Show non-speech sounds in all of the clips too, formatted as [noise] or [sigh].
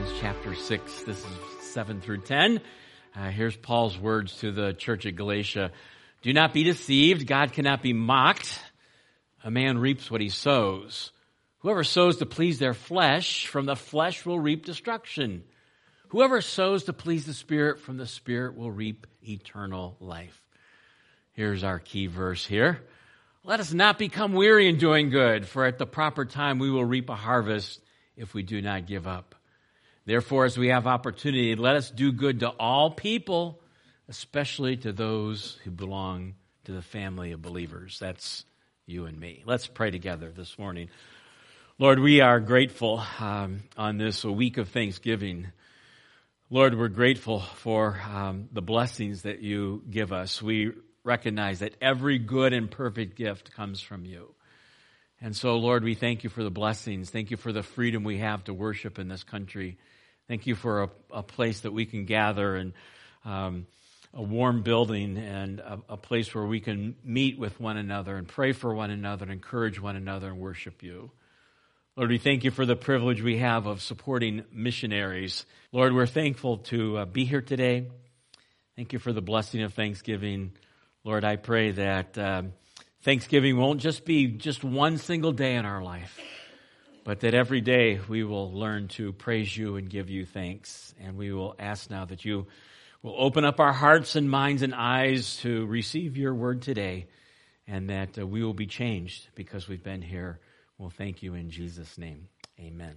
Galatians chapter 6. This is 7 through 10. Uh, here's Paul's words to the church at Galatia. Do not be deceived. God cannot be mocked. A man reaps what he sows. Whoever sows to please their flesh, from the flesh will reap destruction. Whoever sows to please the Spirit, from the Spirit will reap eternal life. Here's our key verse here. Let us not become weary in doing good, for at the proper time we will reap a harvest if we do not give up. Therefore, as we have opportunity, let us do good to all people, especially to those who belong to the family of believers. That's you and me. Let's pray together this morning. Lord, we are grateful um, on this week of Thanksgiving. Lord, we're grateful for um, the blessings that you give us. We recognize that every good and perfect gift comes from you. And so, Lord, we thank you for the blessings. Thank you for the freedom we have to worship in this country. Thank you for a, a place that we can gather and um, a warm building and a, a, place where we can meet with one another and pray for one another and encourage one another and worship you. Lord, we thank you for the privilege we have of supporting missionaries. Lord, we're thankful to uh, be here today. Thank you for the blessing of Thanksgiving. Lord, I pray that. Um, Thanksgiving won't just be just one single day in our life, but that every day we will learn to praise you and give you thanks. And we will ask now that you will open up our hearts and minds and eyes to receive your word today, and that uh, we will be changed because we've been here. We'll thank you in Jesus' name. Amen.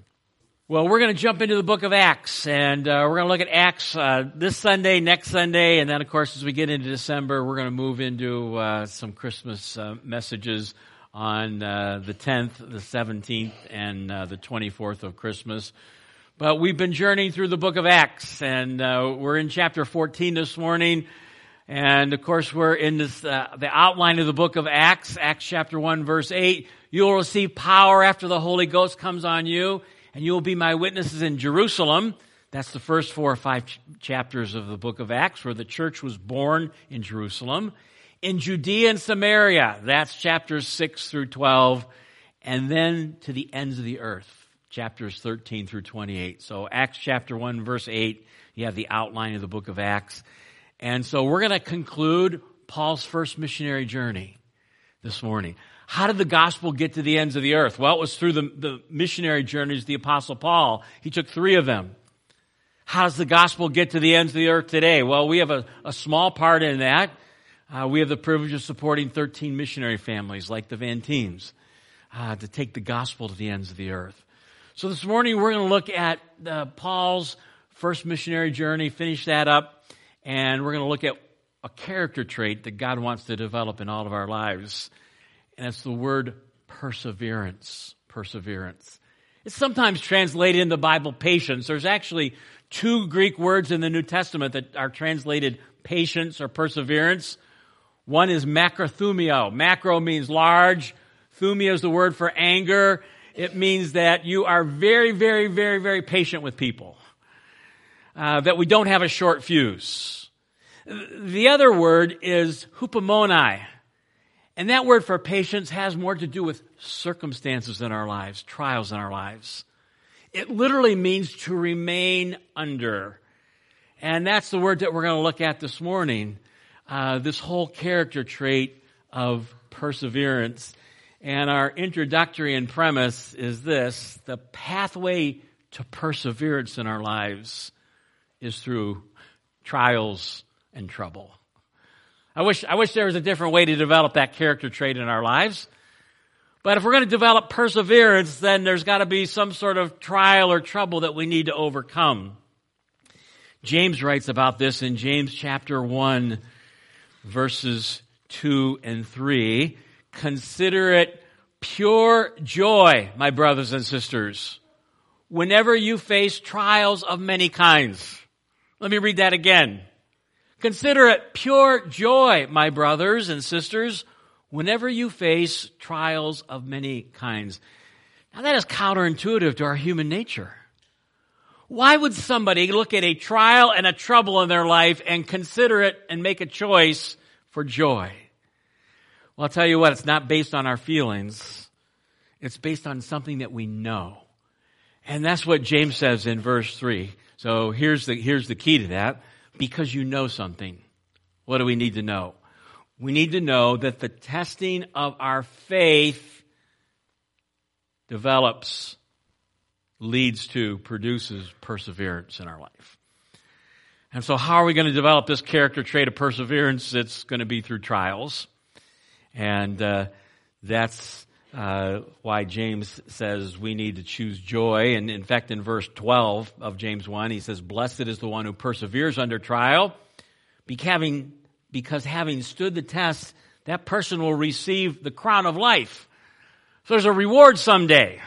Well, we're going to jump into the book of Acts, and uh, we're going to look at Acts uh, this Sunday, next Sunday, and then, of course, as we get into December, we're going to move into uh, some Christmas uh, messages on uh, the 10th, the 17th, and uh, the 24th of Christmas. But we've been journeying through the book of Acts, and we're in chapter 14 this morning. And of course, we're in this, the outline of the book of Acts, Acts chapter 1, verse 8. You will receive power after the Holy Ghost comes on you and you will be my witnesses in Jerusalem. That's the first four or five ch- chapters of the book of Acts, where the church was born in Jerusalem. In Judea and Samaria, that's chapters 6 through 12. And then to the ends of the earth, chapters 13 through 28. So, Acts chapter 1, verse 8, you have the outline of the book of Acts. And so, we're going to conclude Paul's first missionary journey this morning. How did the gospel get to the ends of the earth? Well, it was through the, the missionary journeys of the apostle Paul. He took three of them. How does the gospel get to the ends of the earth today? Well, we have a, a small part in that. Uh, we have the privilege of supporting 13 missionary families like the Van Teens uh, to take the gospel to the ends of the earth. So this morning we're going to look at uh, Paul's first missionary journey, finish that up, and we're going to look at a character trait that God wants to develop in all of our lives and it's the word perseverance. Perseverance. It's sometimes translated in the Bible patience. There's actually two Greek words in the New Testament that are translated patience or perseverance. One is macrothumio. Macro means large. Thumio is the word for anger. It means that you are very, very, very, very patient with people. Uh, that we don't have a short fuse. The other word is hupomoni. And that word for patience has more to do with circumstances in our lives, trials in our lives. It literally means to remain under. And that's the word that we're going to look at this morning. Uh, this whole character trait of perseverance. And our introductory and premise is this the pathway to perseverance in our lives is through trials and trouble. I wish, I wish there was a different way to develop that character trait in our lives. But if we're going to develop perseverance, then there's got to be some sort of trial or trouble that we need to overcome. James writes about this in James chapter 1, verses 2 and 3. Consider it pure joy, my brothers and sisters, whenever you face trials of many kinds. Let me read that again. Consider it pure joy, my brothers and sisters, whenever you face trials of many kinds. Now that is counterintuitive to our human nature. Why would somebody look at a trial and a trouble in their life and consider it and make a choice for joy? Well, I'll tell you what, it's not based on our feelings. It's based on something that we know. And that's what James says in verse 3. So here's the, here's the key to that. Because you know something. What do we need to know? We need to know that the testing of our faith develops, leads to, produces perseverance in our life. And so how are we going to develop this character trait of perseverance? It's going to be through trials. And uh, that's uh, why James says we need to choose joy. And in fact, in verse 12 of James 1, he says, Blessed is the one who perseveres under trial, because having stood the test, that person will receive the crown of life. So there's a reward someday.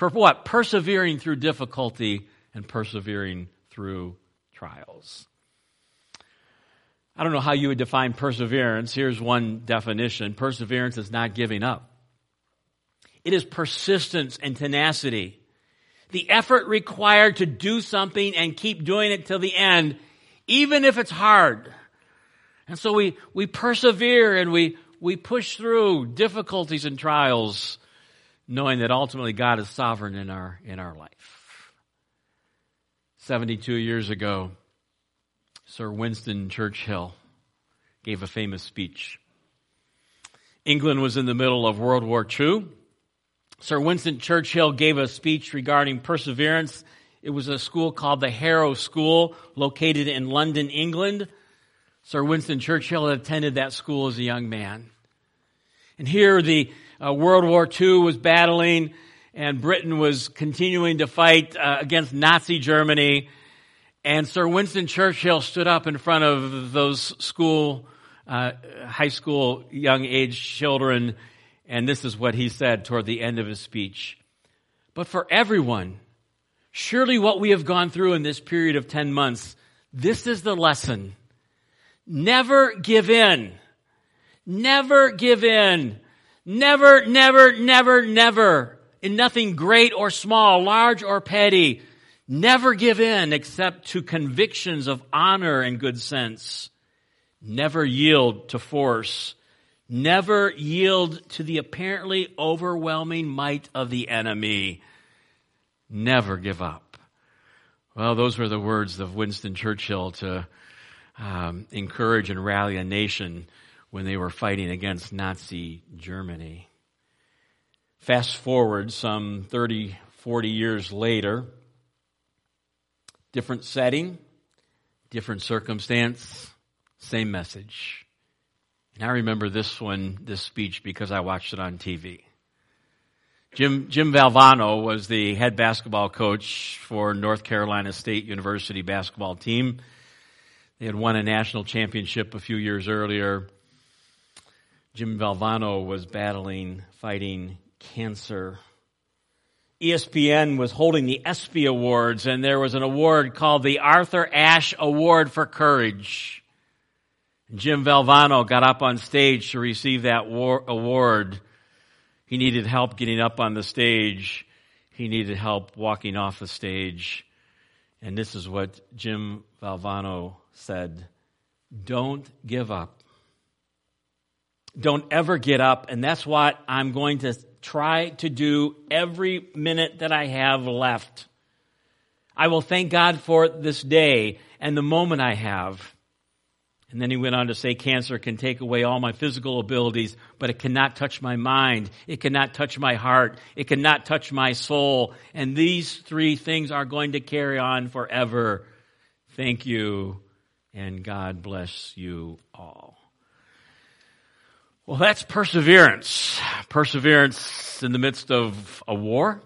For what? Persevering through difficulty and persevering through trials. I don't know how you would define perseverance. Here's one definition perseverance is not giving up. It is persistence and tenacity. The effort required to do something and keep doing it till the end, even if it's hard. And so we, we persevere and we, we push through difficulties and trials, knowing that ultimately God is sovereign in our, in our life. 72 years ago, Sir Winston Churchill gave a famous speech. England was in the middle of World War II. Sir Winston Churchill gave a speech regarding perseverance. It was a school called the Harrow School, located in London, England. Sir Winston Churchill attended that school as a young man. And here the uh, World War II was battling and Britain was continuing to fight uh, against Nazi Germany. And Sir Winston Churchill stood up in front of those school, uh, high school, young age children and this is what he said toward the end of his speech. But for everyone, surely what we have gone through in this period of 10 months, this is the lesson. Never give in. Never give in. Never, never, never, never. In nothing great or small, large or petty. Never give in except to convictions of honor and good sense. Never yield to force Never yield to the apparently overwhelming might of the enemy. Never give up. Well, those were the words of Winston Churchill to um, encourage and rally a nation when they were fighting against Nazi Germany. Fast forward some 30, 40 years later, different setting, different circumstance, same message. And I remember this one, this speech, because I watched it on TV. Jim, Jim Valvano was the head basketball coach for North Carolina State University basketball team. They had won a national championship a few years earlier. Jim Valvano was battling, fighting cancer. ESPN was holding the ESPY Awards, and there was an award called the Arthur Ashe Award for Courage. Jim Valvano got up on stage to receive that war- award. He needed help getting up on the stage. He needed help walking off the stage. And this is what Jim Valvano said Don't give up. Don't ever get up. And that's what I'm going to try to do every minute that I have left. I will thank God for this day and the moment I have. And then he went on to say, cancer can take away all my physical abilities, but it cannot touch my mind. It cannot touch my heart. It cannot touch my soul. And these three things are going to carry on forever. Thank you, and God bless you all. Well, that's perseverance. Perseverance in the midst of a war.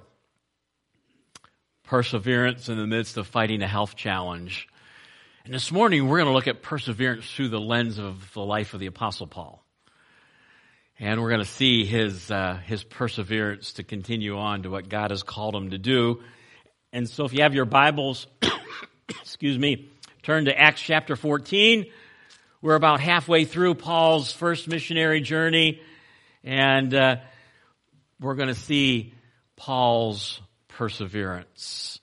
Perseverance in the midst of fighting a health challenge and this morning we're going to look at perseverance through the lens of the life of the Apostle Paul. And we're going to see his, uh, his perseverance to continue on to what God has called him to do. And so if you have your Bibles, [coughs] excuse me, turn to Acts chapter 14. We're about halfway through Paul's first missionary journey. And uh, we're going to see Paul's perseverance.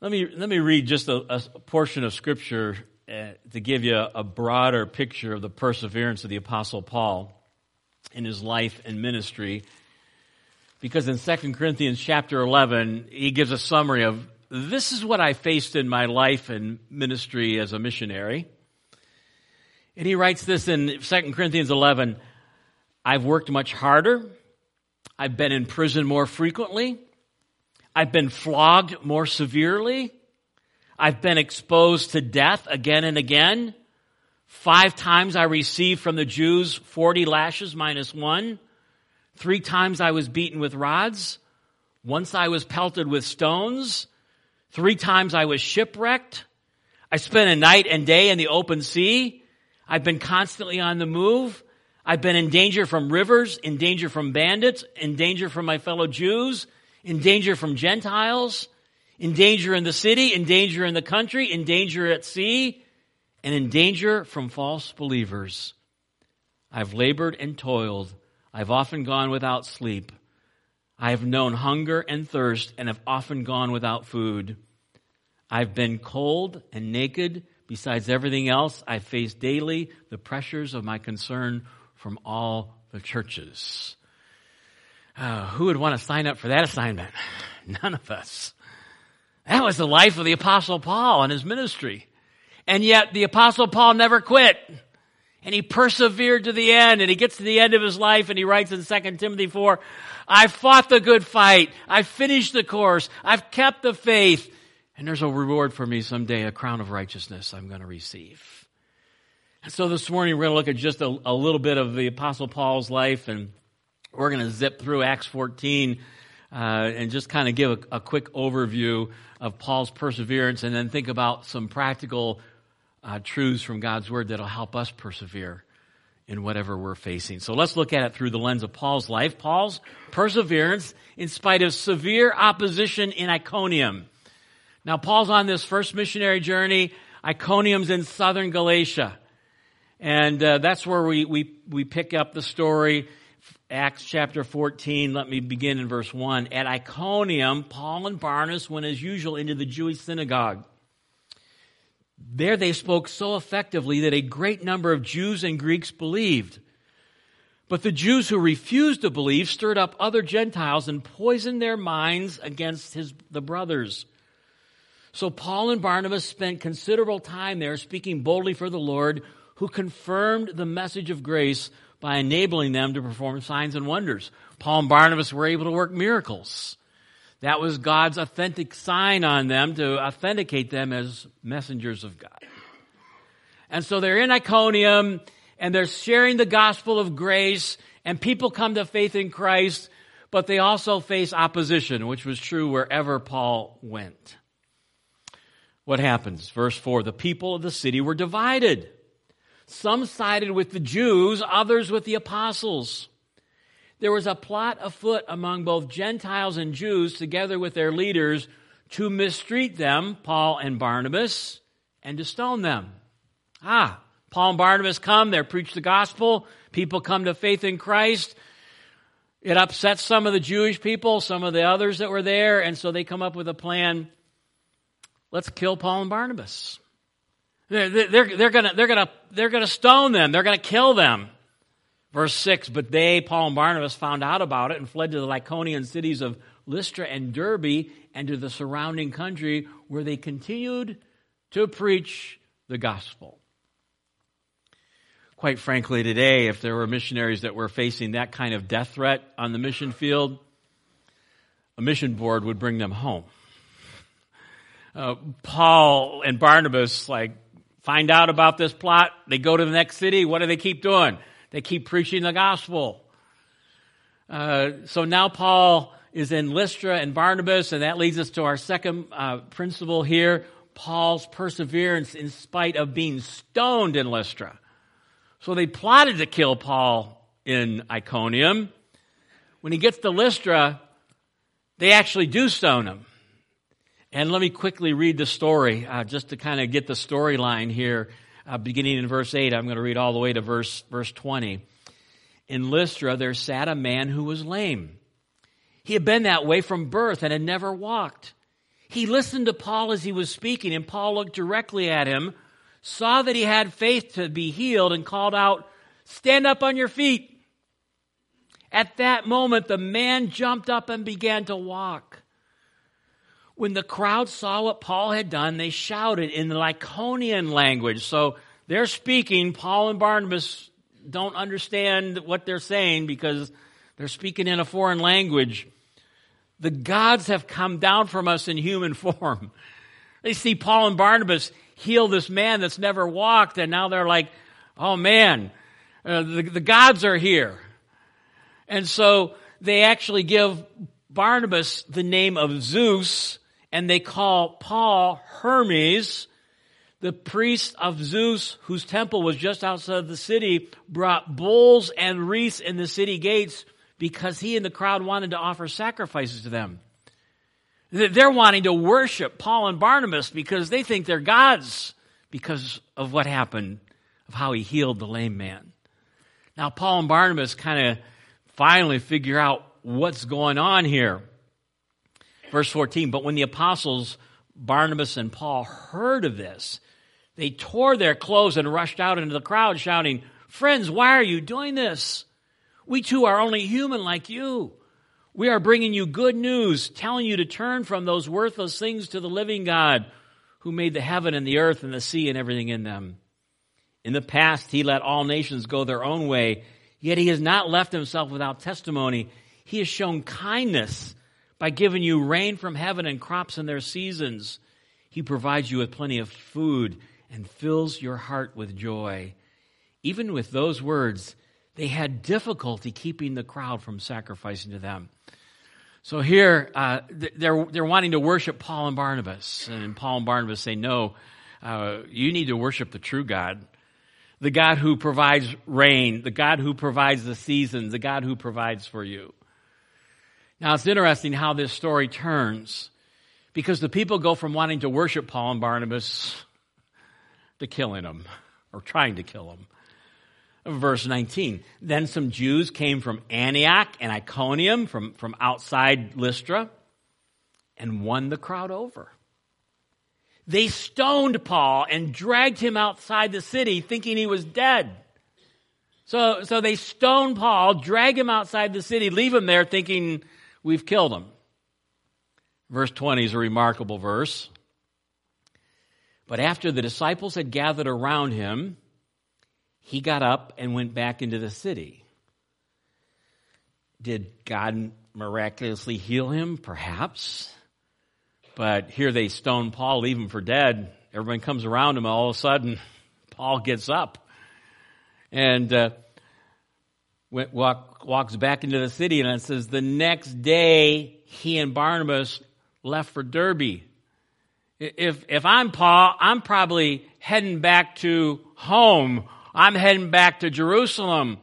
Let me, let me read just a, a portion of scripture uh, to give you a, broader picture of the perseverance of the apostle Paul in his life and ministry. because in 2 Corinthians chapter 11, he gives a summary of this is what I faced in my life and ministry as a missionary. And he writes this in 2 Corinthians 11 I've worked much harder. I've been in prison more frequently. I've been flogged more severely. I've been exposed to death again and again. Five times I received from the Jews 40 lashes minus one. Three times I was beaten with rods. Once I was pelted with stones. Three times I was shipwrecked. I spent a night and day in the open sea. I've been constantly on the move. I've been in danger from rivers, in danger from bandits, in danger from my fellow Jews, in danger from Gentiles, in danger in the city, in danger in the country, in danger at sea, and in danger from false believers. I've labored and toiled I've often gone without sleep. I have known hunger and thirst and have often gone without food. I've been cold and naked. Besides everything else, I face daily the pressures of my concern from all the churches. Uh, who would want to sign up for that assignment? [laughs] None of us. That was the life of the Apostle Paul and his ministry. And yet the Apostle Paul never quit. And he persevered to the end and he gets to the end of his life and he writes in 2 Timothy 4, I fought the good fight. I finished the course. I've kept the faith. And there's a reward for me someday, a crown of righteousness I'm going to receive. And so this morning we're going to look at just a, a little bit of the apostle Paul's life and we're going to zip through Acts 14 uh, and just kind of give a, a quick overview of Paul's perseverance and then think about some practical uh, truths from God's Word that'll help us persevere in whatever we're facing. So let's look at it through the lens of Paul's life. Paul's perseverance in spite of severe opposition in Iconium. Now, Paul's on this first missionary journey. Iconium's in southern Galatia. And uh, that's where we, we, we pick up the story. Acts chapter 14, let me begin in verse 1. At Iconium, Paul and Barnabas went as usual into the Jewish synagogue. There they spoke so effectively that a great number of Jews and Greeks believed. But the Jews who refused to believe stirred up other Gentiles and poisoned their minds against his, the brothers. So Paul and Barnabas spent considerable time there speaking boldly for the Lord, who confirmed the message of grace by enabling them to perform signs and wonders. Paul and Barnabas were able to work miracles. That was God's authentic sign on them to authenticate them as messengers of God. And so they're in Iconium and they're sharing the gospel of grace and people come to faith in Christ, but they also face opposition, which was true wherever Paul went. What happens? Verse 4 The people of the city were divided. Some sided with the Jews, others with the apostles there was a plot afoot among both Gentiles and Jews, together with their leaders, to mistreat them, Paul and Barnabas, and to stone them. Ah, Paul and Barnabas come, they preach the gospel, people come to faith in Christ. It upsets some of the Jewish people, some of the others that were there, and so they come up with a plan. Let's kill Paul and Barnabas. They're, they're, they're gonna, they're gonna, they're gonna stone them. They're gonna kill them. Verse 6 But they, Paul and Barnabas, found out about it and fled to the Lycaonian cities of Lystra and Derbe and to the surrounding country where they continued to preach the gospel. Quite frankly, today, if there were missionaries that were facing that kind of death threat on the mission field, a mission board would bring them home. Uh, Paul and Barnabas, like, find out about this plot. They go to the next city. What do they keep doing? They keep preaching the gospel. Uh, so now Paul is in Lystra and Barnabas, and that leads us to our second uh, principle here Paul's perseverance in spite of being stoned in Lystra. So they plotted to kill Paul in Iconium. When he gets to Lystra, they actually do stone him. And let me quickly read the story, uh, just to kind of get the storyline here uh, beginning in verse 8. I'm going to read all the way to verse, verse 20. In Lystra, there sat a man who was lame. He had been that way from birth and had never walked. He listened to Paul as he was speaking, and Paul looked directly at him, saw that he had faith to be healed, and called out, Stand up on your feet. At that moment, the man jumped up and began to walk. When the crowd saw what Paul had done, they shouted in the Lycaonian language. So they're speaking. Paul and Barnabas don't understand what they're saying because they're speaking in a foreign language. The gods have come down from us in human [laughs] form. They see Paul and Barnabas heal this man that's never walked, and now they're like, oh man, uh, the, the gods are here. And so they actually give Barnabas the name of Zeus, and they call Paul Hermes. The priest of Zeus, whose temple was just outside of the city, brought bulls and wreaths in the city gates because he and the crowd wanted to offer sacrifices to them. They're wanting to worship Paul and Barnabas because they think they're gods because of what happened, of how he healed the lame man. Now, Paul and Barnabas kind of finally figure out what's going on here. Verse 14, but when the apostles Barnabas and Paul heard of this, they tore their clothes and rushed out into the crowd shouting, Friends, why are you doing this? We too are only human like you. We are bringing you good news, telling you to turn from those worthless things to the living God who made the heaven and the earth and the sea and everything in them. In the past, he let all nations go their own way, yet he has not left himself without testimony. He has shown kindness by giving you rain from heaven and crops in their seasons. He provides you with plenty of food and fills your heart with joy. Even with those words, they had difficulty keeping the crowd from sacrificing to them. So here, uh, they're, they're wanting to worship Paul and Barnabas. And Paul and Barnabas say, no, uh, you need to worship the true God. The God who provides rain, the God who provides the seasons, the God who provides for you. Now it's interesting how this story turns because the people go from wanting to worship Paul and Barnabas to killing them or trying to kill them verse 19. Then some Jews came from Antioch and Iconium, from, from outside Lystra, and won the crowd over. They stoned Paul and dragged him outside the city thinking he was dead. So, so they stone Paul, drag him outside the city, leave him there thinking we've killed him. Verse 20 is a remarkable verse. But after the disciples had gathered around him, he got up and went back into the city. Did God miraculously heal him? Perhaps. But here they stone Paul, leave him for dead. Everyone comes around him. All of a sudden, [laughs] Paul gets up and uh, went, walk, walks back into the city. And it says the next day, he and Barnabas left for Derbe. If, if I'm Paul, I'm probably heading back to home I'm heading back to Jerusalem.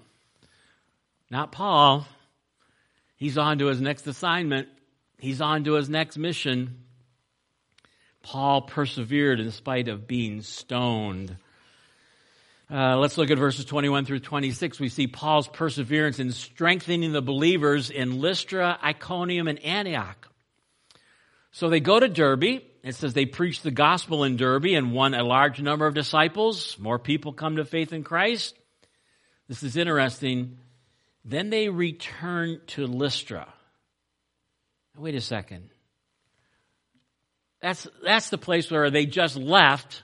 Not Paul. He's on to his next assignment. He's on to his next mission. Paul persevered in spite of being stoned. Uh, let's look at verses 21 through 26. We see Paul's perseverance in strengthening the believers in Lystra, Iconium, and Antioch. So they go to Derbe. It says they preached the gospel in Derbe and won a large number of disciples. More people come to faith in Christ. This is interesting. Then they return to Lystra. Wait a second. That's, that's the place where they just left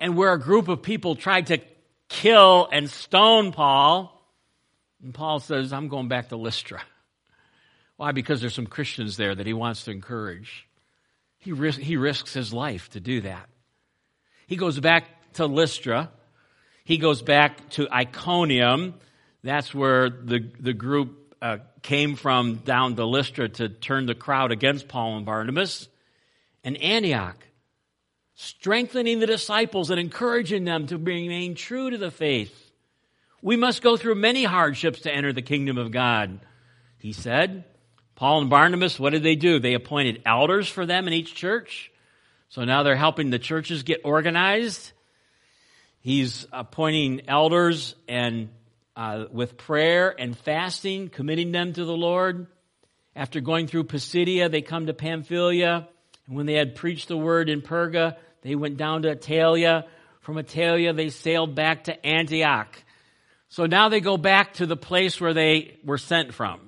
and where a group of people tried to kill and stone Paul. And Paul says, I'm going back to Lystra. Why? Because there's some Christians there that he wants to encourage. He, ris- he risks his life to do that. He goes back to Lystra. He goes back to Iconium. That's where the, the group uh, came from down to Lystra to turn the crowd against Paul and Barnabas. And Antioch, strengthening the disciples and encouraging them to remain true to the faith. We must go through many hardships to enter the kingdom of God, he said. Paul and Barnabas, what did they do? They appointed elders for them in each church. So now they're helping the churches get organized. He's appointing elders and uh, with prayer and fasting, committing them to the Lord. After going through Pisidia, they come to Pamphylia. And when they had preached the word in Perga, they went down to Attalia. From Attalia, they sailed back to Antioch. So now they go back to the place where they were sent from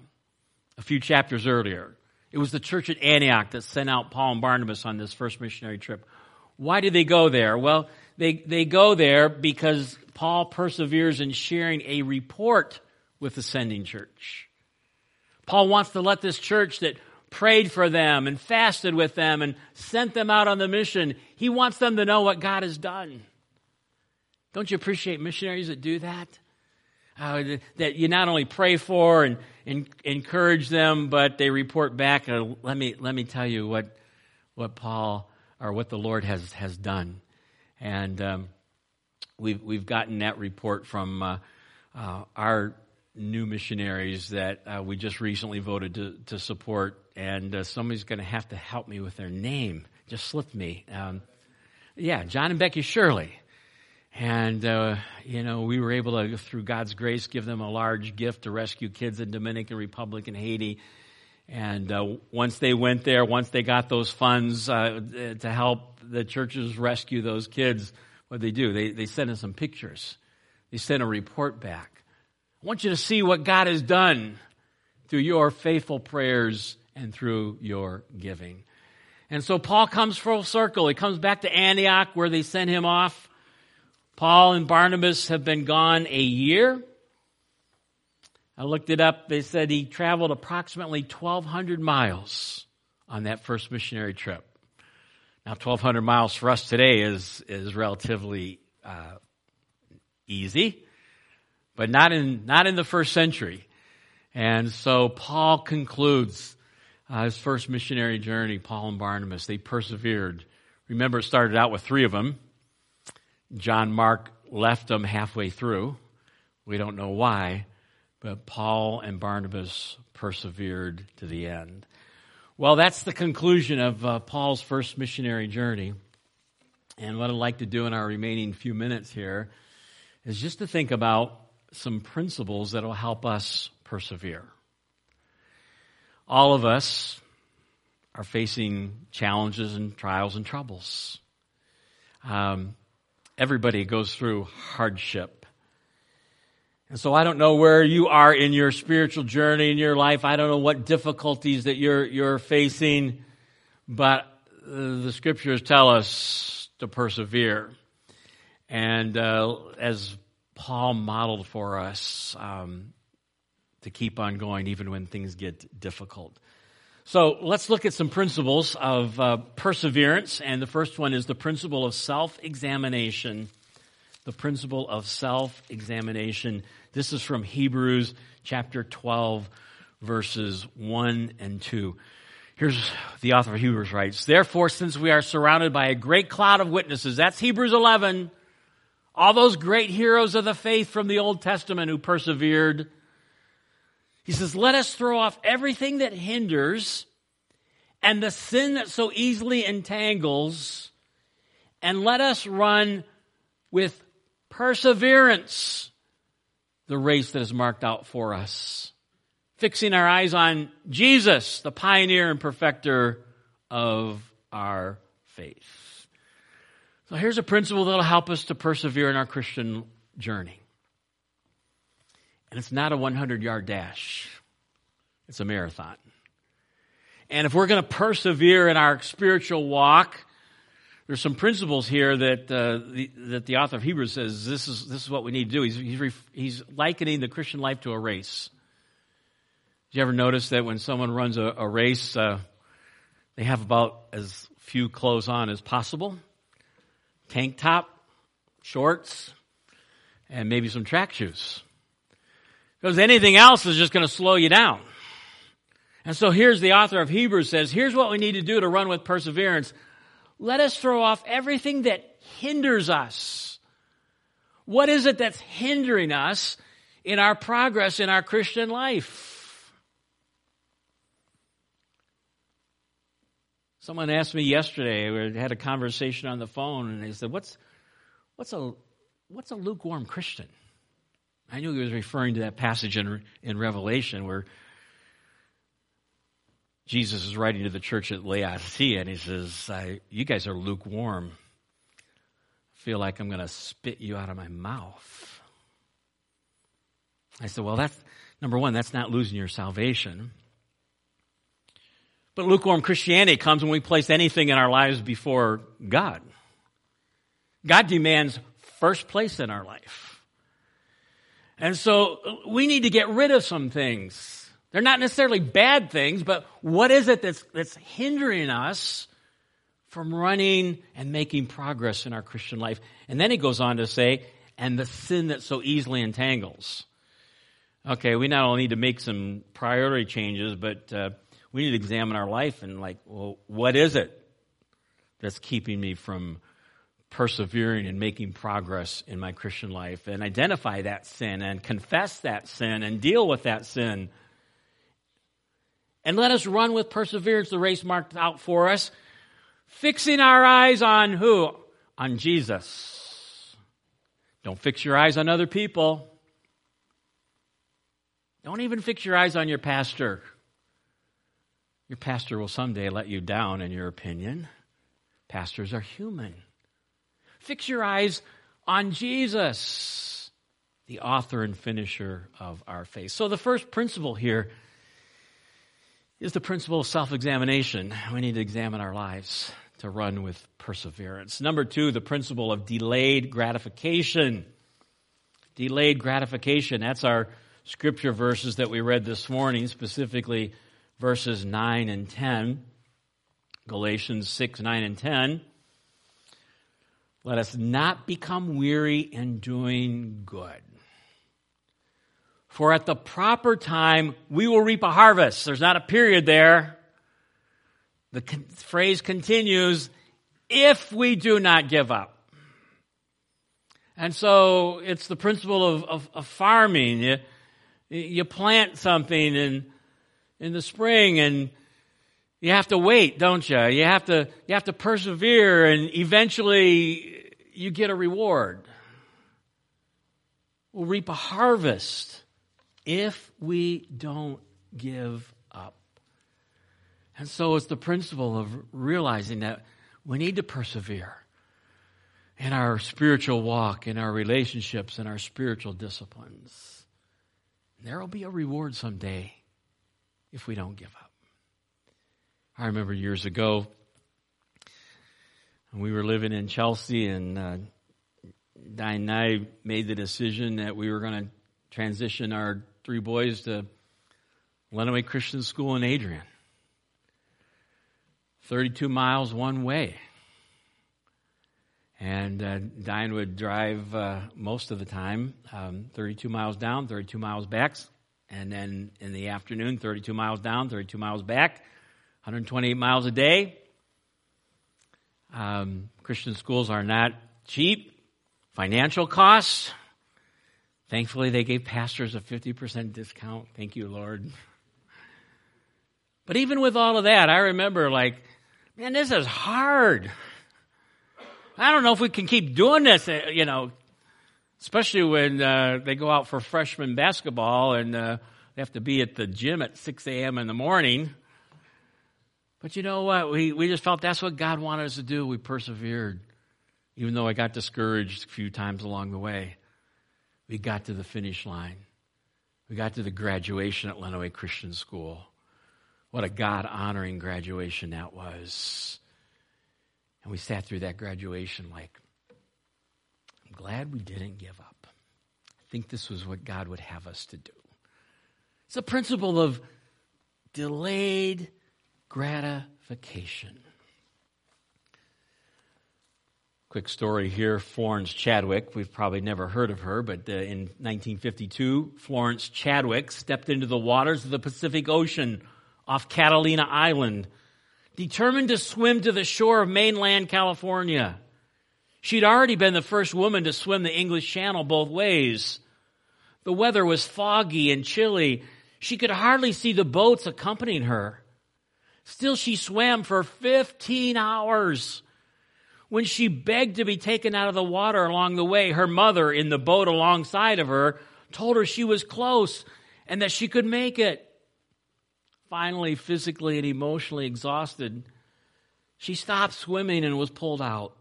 a few chapters earlier. It was the church at Antioch that sent out Paul and Barnabas on this first missionary trip. Why did they go there? Well, they, they go there because Paul perseveres in sharing a report with the sending church. Paul wants to let this church that prayed for them and fasted with them and sent them out on the mission, he wants them to know what God has done. Don't you appreciate missionaries that do that? Uh, that you not only pray for and, and, encourage them, but they report back. Uh, let me let me tell you what what Paul or what the Lord has has done, and um, we've we've gotten that report from uh, uh our new missionaries that uh, we just recently voted to, to support, and uh, somebody's going to have to help me with their name. Just slipped me. Um, yeah, John and Becky Shirley. And, uh, you know, we were able to, through God's grace, give them a large gift to rescue kids in Dominican Republic and Haiti. And uh, once they went there, once they got those funds uh, to help the churches rescue those kids, what they do? They, they sent us some pictures. They sent a report back. I want you to see what God has done through your faithful prayers and through your giving. And so Paul comes full circle. He comes back to Antioch where they sent him off. Paul and Barnabas have been gone a year. I looked it up. They said he traveled approximately 1,200 miles on that first missionary trip. Now, 1,200 miles for us today is, is relatively uh, easy but not in, not in the first century. And so Paul concludes uh, his first missionary journey, Paul and Barnabas. They persevered. Remember, it started out with three of them. John Mark left them halfway through. We don't know why, but Paul and Barnabas persevered to the end. Well, that's the conclusion of uh, Paul's first missionary journey. And what I'd like to do in our remaining few minutes here is just to think about some principles that will help us persevere. All of us are facing challenges and trials and troubles. Um, everybody goes through hardship. And so I don't know where you are in your spiritual journey in your life. I don't know what difficulties that you're, you're facing, but uh, the scriptures tell us to persevere. And uh, as Paul modeled for us um, to keep on going even when things get difficult. So let's look at some principles of uh, perseverance. And the first one is the principle of self examination. The principle of self examination. This is from Hebrews chapter 12, verses 1 and 2. Here's the author of Hebrews writes, Therefore, since we are surrounded by a great cloud of witnesses, that's Hebrews 11, all those great heroes of the faith from the Old Testament who persevered. He says, let us throw off everything that hinders and the sin that so easily entangles, and let us run with perseverance the race that is marked out for us. Fixing our eyes on Jesus, the pioneer and perfecter of our faith. So here's a principle that'll help us to persevere in our Christian journey. And it's not a 100 yard dash, it's a marathon. And if we're going to persevere in our spiritual walk, there's some principles here that uh, the, that the author of Hebrews says this is this is what we need to do. He's he's, ref, he's likening the Christian life to a race. Did you ever notice that when someone runs a, a race, uh, they have about as few clothes on as possible? tank top, shorts, and maybe some track shoes. Because anything else is just going to slow you down. And so here's the author of Hebrews says, here's what we need to do to run with perseverance. Let us throw off everything that hinders us. What is it that's hindering us in our progress in our Christian life? Someone asked me yesterday, we had a conversation on the phone, and they said, What's, what's, a, what's a lukewarm Christian? I knew he was referring to that passage in, in Revelation where Jesus is writing to the church at Laodicea, and he says, You guys are lukewarm. I feel like I'm going to spit you out of my mouth. I said, well, that's number one, that's not losing your salvation. But lukewarm Christianity comes when we place anything in our lives before God. God demands first place in our life. And so we need to get rid of some things. They're not necessarily bad things, but what is it that's, that's hindering us from running and making progress in our Christian life? And then he goes on to say, and the sin that so easily entangles. Okay, we not only need to make some priority changes, but uh, we need to examine our life and, like, well, what is it that's keeping me from persevering and making progress in my Christian life and identify that sin and confess that sin and deal with that sin. And let us run with perseverance the race marked out for us, fixing our eyes on who? On Jesus. Don't fix your eyes on other people. Don't even fix your eyes on your pastor. Your pastor will someday let you down, in your opinion. Pastors are human. Fix your eyes on Jesus, the author and finisher of our faith. So, the first principle here is the principle of self examination. We need to examine our lives to run with perseverance. Number two, the principle of delayed gratification. Delayed gratification. That's our scripture verses that we read this morning, specifically verses 9 and 10. Galatians 6, 9, and 10. Let us not become weary in doing good. For at the proper time, we will reap a harvest. There's not a period there. The con- phrase continues, if we do not give up. And so it's the principle of, of, of farming. You, you plant something in, in the spring and you have to wait, don't you? You have to, you have to persevere and eventually you get a reward. We'll reap a harvest if we don't give up. And so it's the principle of realizing that we need to persevere in our spiritual walk, in our relationships, in our spiritual disciplines. There will be a reward someday if we don't give up. I remember years ago, we were living in Chelsea, and uh, Diane and I made the decision that we were going to transition our three boys to Lenawee Christian School in Adrian. 32 miles one way. And uh, Diane would drive uh, most of the time, um, 32 miles down, 32 miles back. And then in the afternoon, 32 miles down, 32 miles back, 128 miles a day. Um, Christian schools are not cheap. Financial costs. Thankfully, they gave pastors a 50% discount. Thank you, Lord. But even with all of that, I remember like, man, this is hard. I don't know if we can keep doing this, uh, you know, especially when uh, they go out for freshman basketball and uh, they have to be at the gym at 6 a.m. in the morning. But you know what? We, we just felt that's what God wanted us to do. We persevered. Even though I got discouraged a few times along the way, we got to the finish line. We got to the graduation at Lenawee Christian School. What a God honoring graduation that was. And we sat through that graduation like, I'm glad we didn't give up. I think this was what God would have us to do. It's a principle of delayed gratification. Quick story here Florence Chadwick. We've probably never heard of her, but uh, in 1952, Florence Chadwick stepped into the waters of the Pacific Ocean off Catalina Island, determined to swim to the shore of mainland California. She'd already been the first woman to swim the English Channel both ways. The weather was foggy and chilly. She could hardly see the boats accompanying her. Still, she swam for 15 hours. When she begged to be taken out of the water along the way, her mother in the boat alongside of her told her she was close and that she could make it. Finally, physically and emotionally exhausted, she stopped swimming and was pulled out.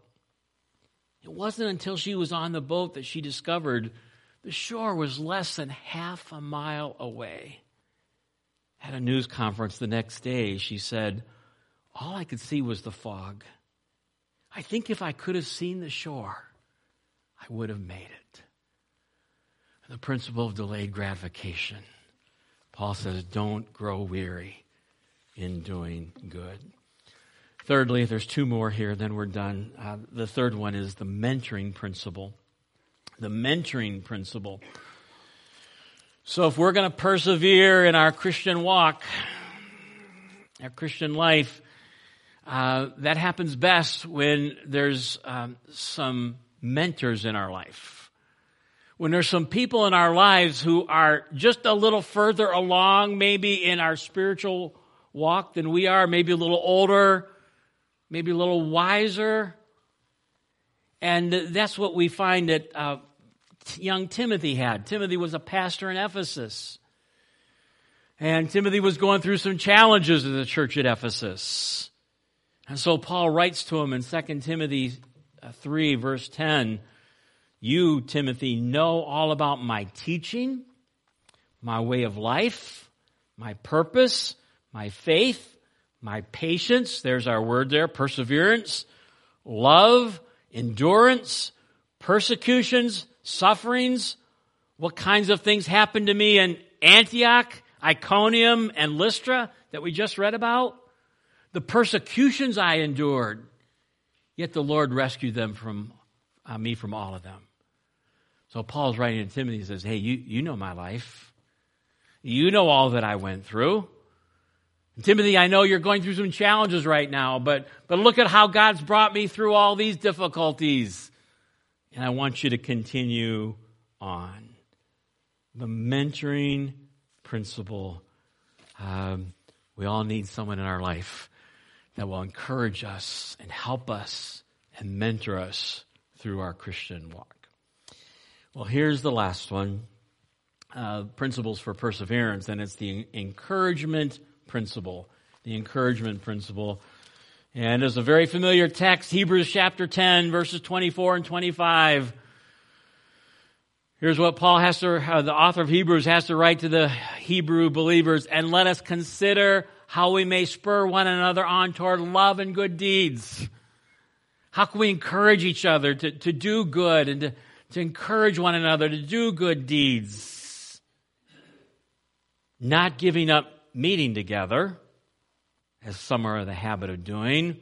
It wasn't until she was on the boat that she discovered The shore was less than half a mile away. At a news conference the next day, she said, All I could see was the fog. I think if I could have seen the shore, I would have made it. The principle of delayed gratification. Paul says, Don't grow weary in doing good. Thirdly, there's two more here, then we're done. Uh, the third one is the mentoring principle the mentoring principle. So if we're going to persevere in our Christian walk, our Christian life, uh, that happens best when there's um, some mentors in our life. When there's some people in our lives who are just a little further along, maybe in our spiritual walk than we are, maybe a little older, maybe a little wiser, and that's what we find that uh, young Timothy had. Timothy was a pastor in Ephesus. And Timothy was going through some challenges in the church at Ephesus. And so Paul writes to him in 2 Timothy uh, 3, verse 10 You, Timothy, know all about my teaching, my way of life, my purpose, my faith, my patience. There's our word there perseverance, love, endurance, persecutions, sufferings, what kinds of things happened to me in Antioch, Iconium, and Lystra that we just read about, the persecutions I endured, yet the Lord rescued them from uh, me from all of them. So Paul's writing to Timothy and says, Hey, you, you know my life. You know all that I went through. Timothy, I know you're going through some challenges right now, but, but look at how God's brought me through all these difficulties. And I want you to continue on. The mentoring principle. Um, we all need someone in our life that will encourage us and help us and mentor us through our Christian walk. Well, here's the last one uh, principles for perseverance, and it's the encouragement principle. The encouragement principle. And it's a very familiar text, Hebrews chapter 10, verses 24 and 25. Here's what Paul has to, uh, the author of Hebrews has to write to the Hebrew believers, and let us consider how we may spur one another on toward love and good deeds. How can we encourage each other to, to do good and to, to encourage one another to do good deeds? Not giving up meeting together, as some are in the habit of doing,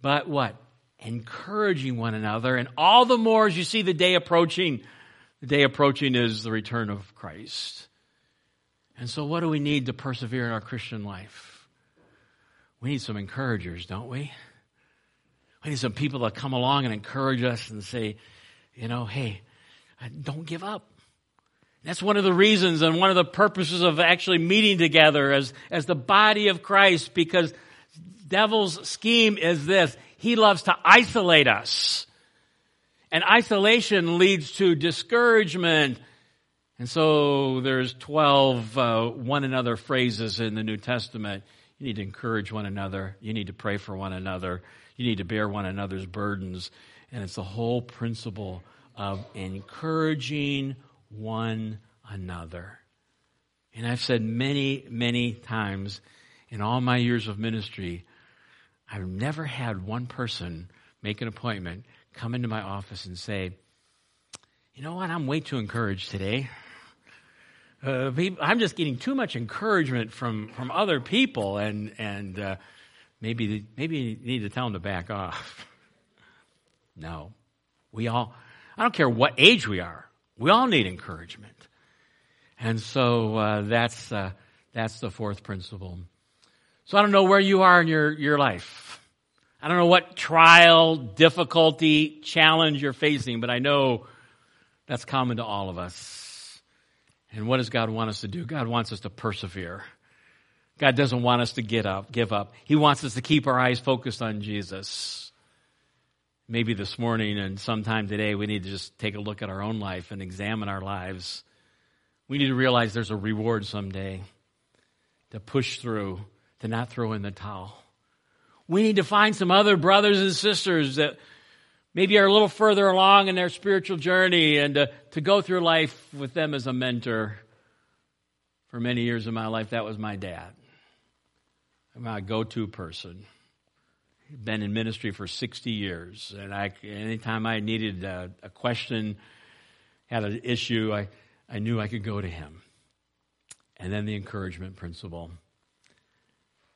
but what? Encouraging one another, and all the more as you see the day approaching. The day approaching is the return of Christ. And so, what do we need to persevere in our Christian life? We need some encouragers, don't we? We need some people that come along and encourage us and say, you know, hey, don't give up. That's one of the reasons and one of the purposes of actually meeting together as, as the body of Christ because devil's scheme is this. He loves to isolate us. And isolation leads to discouragement. And so there's 12 uh, one another phrases in the New Testament. You need to encourage one another. You need to pray for one another. You need to bear one another's burdens. And it's the whole principle of encouraging one another. And I've said many, many times in all my years of ministry, I've never had one person make an appointment, come into my office and say, you know what, I'm way too encouraged today. Uh, I'm just getting too much encouragement from, from other people, and, and uh, maybe, maybe you need to tell them to back off. [laughs] no. We all, I don't care what age we are, we all need encouragement. And so uh, that's, uh, that's the fourth principle. So I don't know where you are in your, your life. I don't know what trial, difficulty, challenge you're facing, but I know that's common to all of us. And what does God want us to do? God wants us to persevere. God doesn't want us to get up, give up. He wants us to keep our eyes focused on Jesus maybe this morning and sometime today we need to just take a look at our own life and examine our lives. We need to realize there's a reward someday to push through, to not throw in the towel. We need to find some other brothers and sisters that maybe are a little further along in their spiritual journey and to, to go through life with them as a mentor. For many years of my life, that was my dad, my go to person. Been in ministry for 60 years, and I, anytime I needed a, a question, had an issue, I, I knew I could go to him. And then the encouragement principle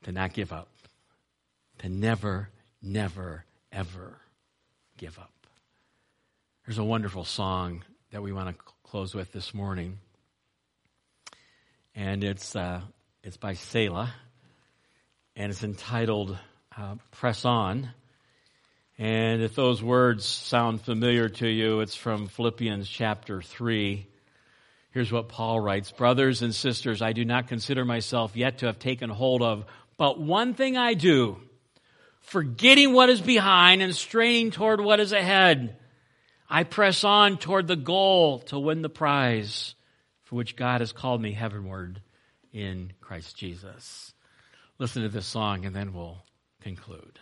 to not give up, to never, never, ever give up. There's a wonderful song that we want to close with this morning. And it's, uh, it's by Selah. And it's entitled uh, Press On. And if those words sound familiar to you, it's from Philippians chapter 3. Here's what Paul writes Brothers and sisters, I do not consider myself yet to have taken hold of, but one thing I do forgetting what is behind and straining toward what is ahead. I press on toward the goal to win the prize for which God has called me heavenward in Christ Jesus. Listen to this song and then we'll conclude.